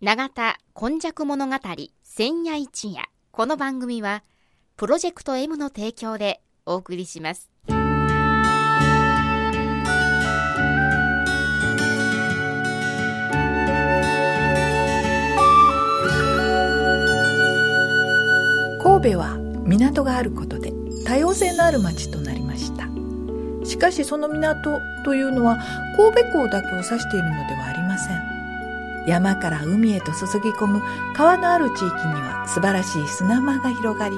永田今昔物語千夜一夜。この番組はプロジェクト M の提供でお送りします。神戸は港があることで多様性のある町となりました。しかしその港というのは神戸港だけを指しているのではありません。山から海へと注ぎ込む川のある地域には素晴らしい砂間が広がり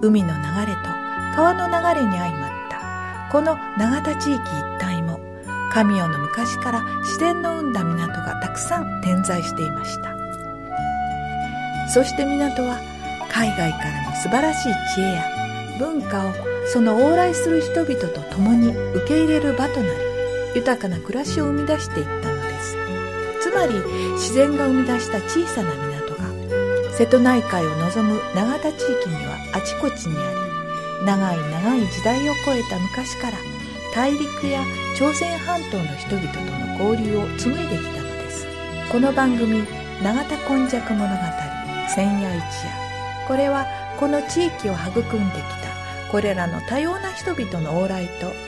海の流れと川の流れに相まった。この永田地域一帯も神代の昔から自然の生んだ港がたくさん点在していました。そして港は海外からの素晴らしい知恵や文化をその往来する人々と共に受け入れる場となり豊かな暮らしを生み出していったのつまり自然が生み出した小さな港が瀬戸内海を望む永田地域にはあちこちにあり長い長い時代を超えた昔から大陸や朝鮮半島の人々との交流を紡いできたのです。この番組「永田今昔物語千夜一夜」これはこの地域を育んできたこれらの多様な人々の往来と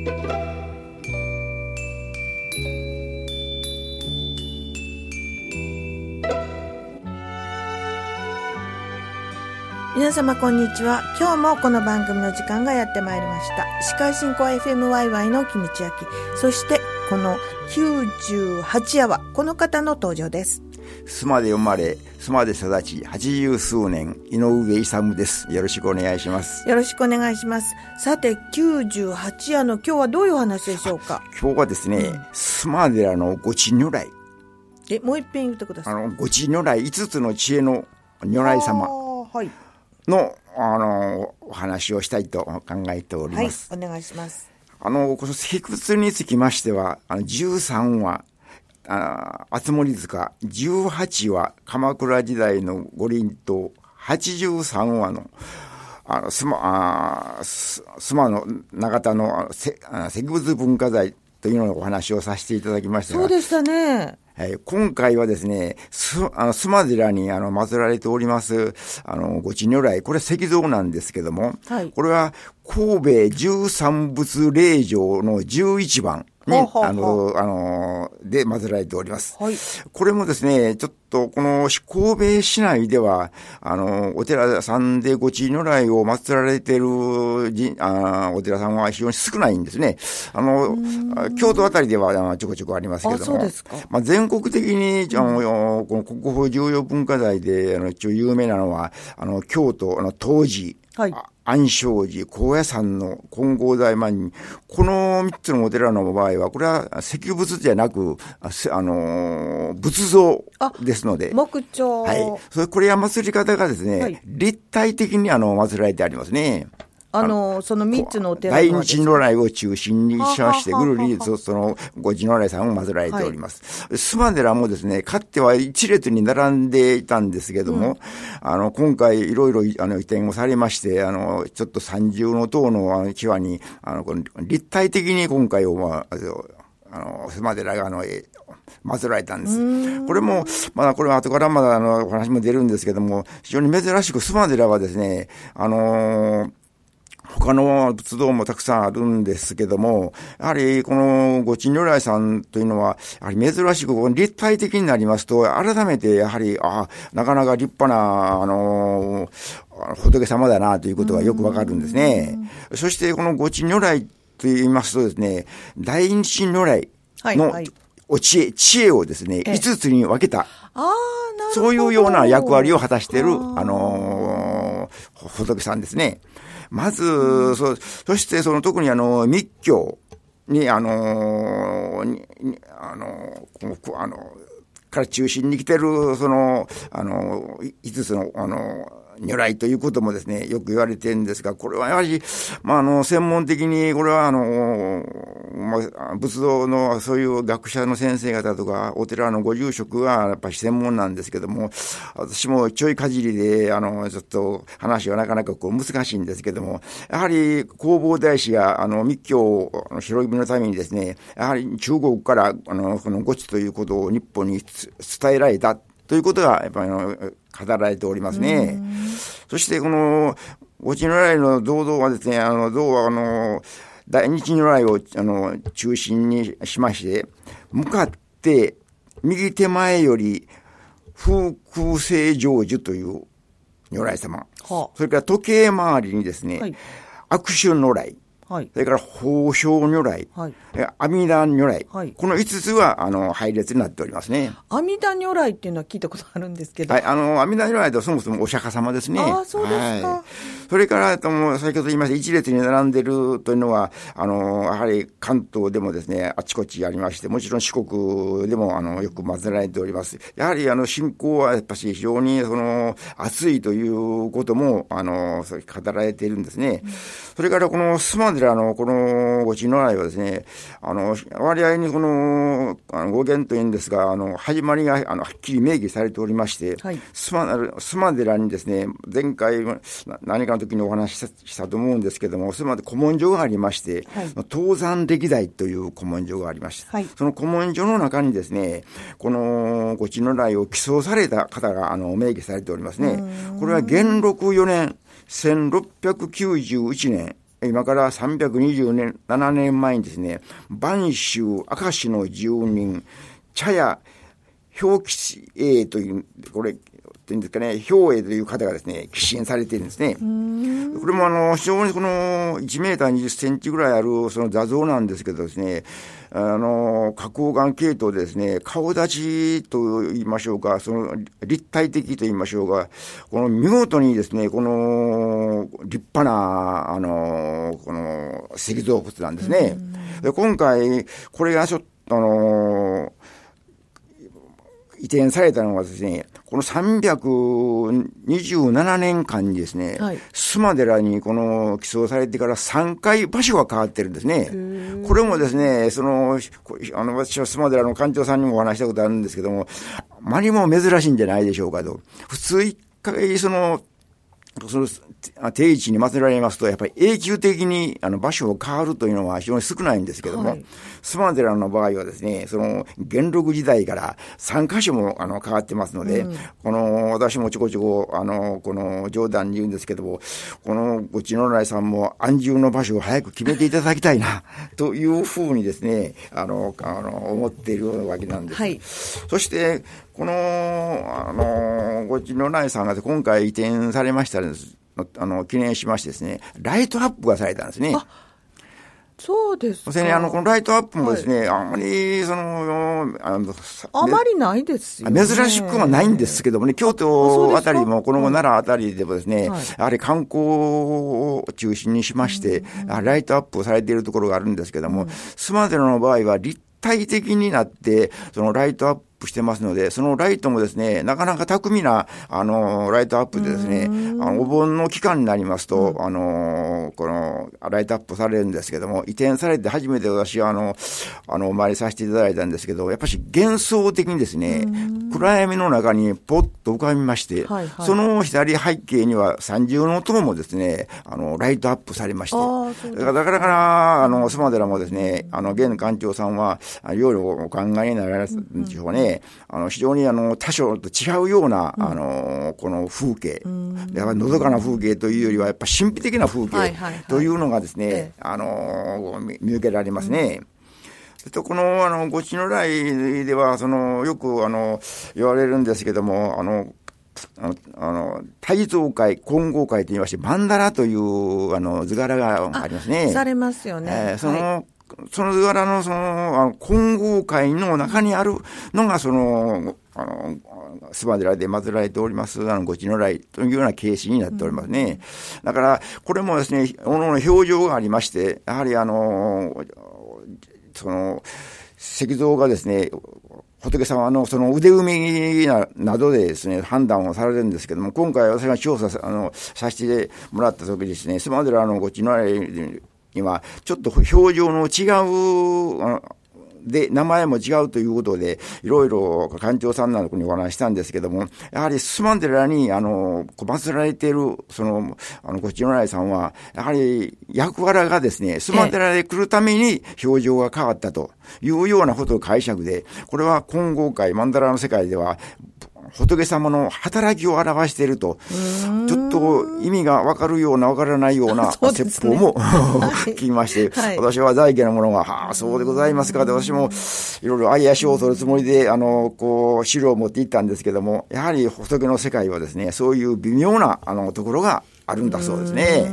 皆様こんにちは。今日もこの番組の時間がやってまいりました。司会進行 FMYY のキムチ焼きそしてこの98夜はこの方の登場です。須磨で生まれ、須磨で育ち、八十数年、井上勇です。よろしくお願いします。よろしくお願いします。さて98夜の今日はどういうお話でしょうか？今日はですね、須磨寺のご地如来、えもう一遍言ってください。あの、ご地如来、五つの知恵の如来様。はい。の、あの、お話をしたいと考えておりはいます。お願いします。あの、この石窟につきましては、あの、13話、あ厚森塚、18話、鎌倉時代の五輪と、83話の、あの、すま、あすすまの長田のせあ石仏文化財というののお話をさせていただきましたがそう、でしたね。はい、今回はですね、す、あの、須磨寺に、あの、祀られております、あの、ご地如来、これ石像なんですけども、はい。これは、神戸十三仏霊場の11番に、ほうほうほうあの、あの、で祀られております。はいこれもですね、ちょっとこの神戸市内では、あの、お寺さんでご地如来を祀られているじあお寺さんは非常に少ないんですね。あの、京都あたりではちょこちょこありますけども。まあ、全国的に、あの、この国宝重要文化財で、あの、一応有名なのは、あの、京都、あの、東寺、はいあ安昌寺、高野山の金剛大満に、この三つのお寺の場合は、これは石仏じゃなく、あのー仏像ですので、木彫はい。それ、これは祀り方がですね、はい立体的にあの、祀られてありますね。あのその三つのお寺大のです日如来を中心にしまして、ははははぐるりとそのご地如来さんを祀られております。須磨寺もですね、かつては一列に並んでいたんですけども、あの、今回いろいろあの移転をされまして、あの、ちょっと三重の塔の際に、あの、この立体的に今回を、まあ、あのあの、須磨寺があの、え祀られたんです。これも、まだこれは後からまだあの、お話も出るんですけども、非常に珍しく須磨寺はですね、あのー他の仏像もたくさんあるんですけども、やはりこのご地如来さんというのは、やはり珍しく立体的になりますと、改めてやはり、あなかなか立派な、あのー仏様だなということがよくわかるんですね。そしてこのご地如来と言いますとですね、大日如来のはいはい。お知恵、知恵をですね、ええ。5つに分けた、そういうような役割を果たしている、あのー仏さんですね。まず、そ、そしてその特にあの、密教に、あのーににあのーあのから中心に来てる、その、あの、5つの、あの、如来ということもですね、よく言われてるんですが、これはやはり、まあ、あの、専門的に、これはあの、まあ、仏道のそういう学者の先生方とか、お寺のご住職はやっぱり専門なんですけども、私もちょいかじりで、あの、ちょっと話はなかなかこう難しいんですけども、やはり弘法大師や、あの、密教の広めのためにですね、やはり中国から、あの、このご地ということを日本に伝えられたということが、やっぱりあの、語られておりますね。そして、この、ごち如来の銅像はですね、あの、銅は、あの、大日如来を、あの、中心にしまして、向かって、右手前より、風空性成就という如来様。はあ、それから時計回りにですね、はい、悪臭如来。はい、それから宝生如来、はい、阿弥陀如来、はい、この5つはあの配列になっておりますね。阿弥陀如来っていうのは聞いたことあるんですけど。はい、あの、阿弥陀如来とそもそもお釈迦様ですね。ああ、そうですか。はい、それから、とも先ほど言いました、一列に並んでるというのは、あの、やはり関東でもですね、あちこちありまして、もちろん四国でもあのよく混ぜられております。やはりあの信仰はやっぱし非常にその熱いということも、あの、語られているんですね。うん、それからこの須磨寺のこのごちの来はですね、あの、割合にこの、あの語源というんですが、あの、始まりが、あの、はっきり明記されておりまして、はい、スマ、スにですね、前回、何かの時にお話ししたと思うんですけども、スマで古文書がありまして、はい、東山歴代という古文書がありまして、はい、その古文書の中にですね、この、ごちの来を起訴された方が、あの、明記されておりますね。これは元禄4年、1691年、今から327年前にですね、播州明石の住人、茶屋表吉英という、これ、というんですかね、兵衛という方がですね、寄進されてるんですね。これもあの、非常にこの1メーター20センチぐらいあるその座像なんですけどですね、あの、花崗岩系統でですね、顔立ちと言いましょうか、その立体的と言いましょうか、この見事にですね、この立派な、あの、この石像物なんですね。で今回、これがちょっと、あの、移転されたのはですね、この327年間にですね、はい、須磨寺にこの寄贈されてから3回場所が変わってるんですね。これもですね、その、あの、私は須磨寺の館長さんにもお話したことあるんですけども、あまりも珍しいんじゃないでしょうかと。普通一回そのその定位置に祀られますと、やっぱり永久的にあの場所を変わるというのは非常に少ないんですけども、はい、スマ寺の場合はですね、その元禄時代から3箇所もあの変わってますので、うん、この私もちょこちょこ、あの、この冗談に言うんですけども、このごちの来さんも安住の場所を早く決めていただきたいな、というふうにですね、あの、あの思っているわけなんです。はい、そして、この、あの、五智如来さんが今回移転されましたあの、記念しましてですね、ライトアップがされたんですね。そうですそれね、あの、このライトアップもですね、はい、あんまり、その、あの、あまりないですよ、ね、珍しくはないんですけどもね、京都あたりも、この奈良あたりでもですね、はい、やはり観光を中心にしまして、ライトアップをされているところがあるんですけども、スマデラの場合は立体的になって、そのライトアッププしてますので、そのライトもですね、なかなか巧みな、あの、ライトアップでですね、あの、お盆の期間になりますと、あの、この、ライトアップされるんですけども、移転されて初めて私は、あの、あの、お参りさせていただいたんですけど、やっぱし幻想的にですね、暗闇の中にポッと浮かびまして、はいはい、その左背景には三重の塔もですね、あの、ライトアップされまして、だから、だから、あの、スマデラもですね、あの、現館長さんは、いろいろお考えになられるんでしょうね。あの、非常にあの、他所と違うような、あの、この風景、やっぱのどかな風景というよりは、やっぱ神秘的な風景というのがですね、あの、見受けられますね。と、この、あの、ごちの来では、その、よく、あの、言われるんですけども、あの、あの、あの体操会、混合会と言いまして、マンダラという、あの、図柄がありますね。されますよね。えー、その、はいその図柄のその、混合会の中にあるのが、その、あの、スバデラで祀られております、あの、ごちの来というような形式になっておりますね。だから、これもですね、おのの表情がありまして、やはりあの、その、石像がですね、仏様のその腕組みななどでですね、判断をされるんですけども、今回私が調査あのさせてもらった時ですね、スマデラのごちのあれには、ちょっと表情の違う、で、名前も違うということで、いろいろ館長さんなどにお話したんですけども、やはりスマンデラに、あの、祀られている、その、あの、こちのらいさんは、やはり役柄がですね、スマンデラで来るために表情が変わったというようなことを解釈で、これは混合界、マンダラの世界では、仏様の働きを表していると、ちょっと意味がわかるようなわからないような 説法も、聞きまして、はい、私は在家の者が、はあ、そうでございますか。で、私もいろいろ愛しを取るつもりで、あの、こう、資料を持っていったんですけども、やはり仏の世界はですね、そういう微妙な、あの、ところがあるんだそうですね。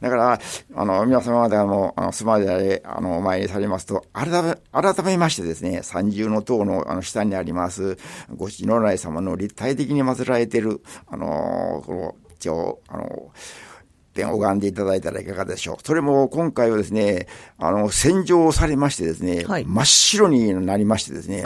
だから、あの、皆様方も、あの、スマイラで、あの、お参りされますと、改め、改めましてですね、三重の塔の、あの、下にあります、ご父如来様の立体的に祀られている、あの、この、一応、あの、点拝んでいただいたらいかがでしょう。それも今回はですね、あの、洗浄されましてですね、はい、真っ白になりましてですね、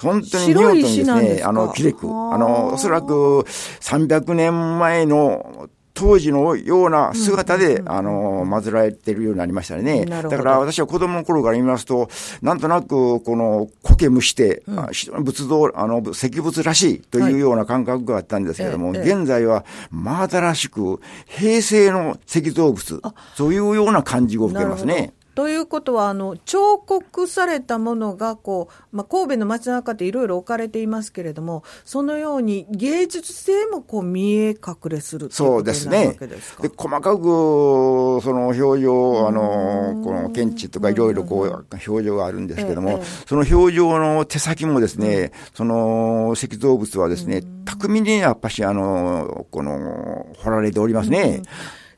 本当に見事にですね、あの、きれく、あの、おそらく300年前の当時のような姿で、あの、祀られてるようになりましたね。だから私は子供の頃から言いますと、なんとなく、この、苔むして、うん、仏像、あの、石仏らしいというような感覚があったんですけれども、はい、現在は真新しく、平成の石像仏、そういうような感じを受けますね。ということは、あの、彫刻されたものが、こう、まあ、神戸の街中でいろいろ置かれていますけれども、そのように芸術性もこう見え隠れするそうですね。で、細かく、その表情、あの、この検知とかいろいろこう、表情があるんですけども、その表情の手先もですね、その石造物はですね、巧みにやっぱし、あの、この、彫られておりますね。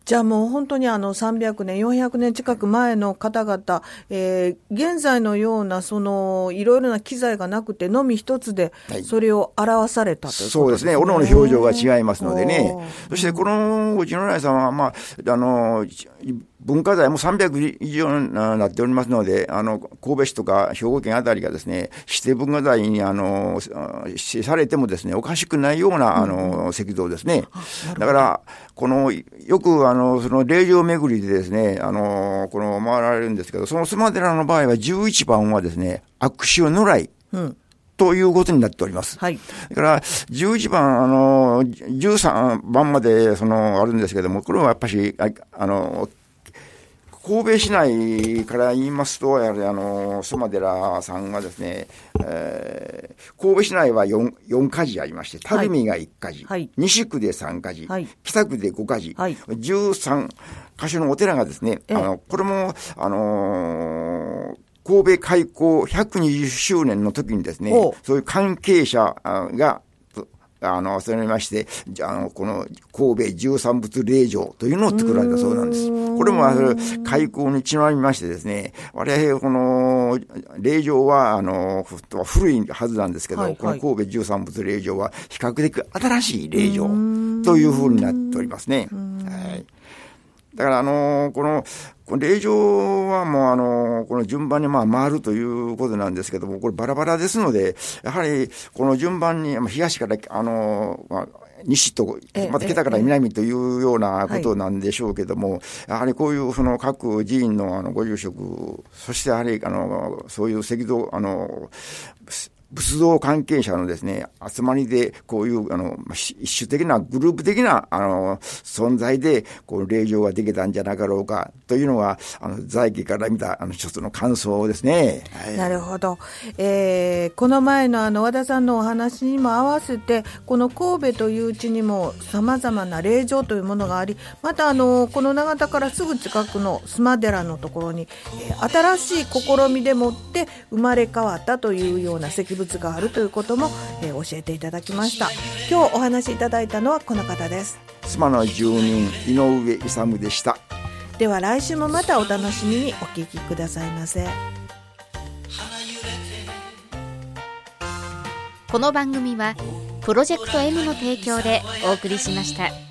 じゃあもう本当にあの300年、400年近く前の方々、えー、現在のようなそのいろいろな機材がなくてのみ一つでそれを表されたという、ねはい、そうですね。おのおの表情が違いますのでね。そしてこのうちの内さんは、まあ、あの、文化財も300以上になっておりますので、あの、神戸市とか兵庫県あたりがですね、指定文化財に、あの、指定されてもですね、おかしくないような、あの、石像ですね。だから、この、よく、あの、その霊場巡りでですね、あの、この、回られるんですけど、その須磨寺の場合は11番はですね、悪臭の来。うんということになっております。はい。だから、11番、あの、13番まで、その、あるんですけども、これはやっぱし、ああの、神戸市内から言いますと、やはりあの、須磨寺さんがですね、えー、神戸市内は 4, 4火事ありまして、垂水が1火事、はい、西区で3火事、はい、北区で5火事、はい、13箇所のお寺がですね、あの、これも、あのー神戸開港120周年の時にですね、そういう関係者があの、それまして、あの、この神戸十三仏霊場というのを作られたそうなんです。これも、開口にちなみましてですね、我々、この、霊場は、あの、古いはずなんですけど、はいはい、この神戸十三仏霊場は比較的新しい霊場というふうになっておりますね。はい。だから、あの、この、令状はもうあの、この順番にまあ回るということなんですけども、これバラバラですので、やはりこの順番に、東から、あの、まあ、西と、また北から南というようなことなんでしょうけども、やはりこういうその各寺院のあのご住職、そしてやはりあの、そういう赤道、あの、仏像関係者のですね、集まりで、こういう、あの、一種的な、グループ的な、あの、存在で、こう、霊場ができたんじゃなかろうか、というのが、あの、在家から見た、あの、一つの感想ですね。はい、なるほど。えー、この前のあの、和田さんのお話にも合わせて、この神戸という地にも様々な霊場というものがあり、またあの、この長田からすぐ近くの須磨寺のところに、えー、新しい試みでもって生まれ変わったというような石物があるということも、えー、教えていただきました。今日お話しいただいたのはこの方です。妻の住人井上勇でした。では来週もまたお楽しみにお聞きくださいませ。この番組はプロジェクト M の提供でお送りしました。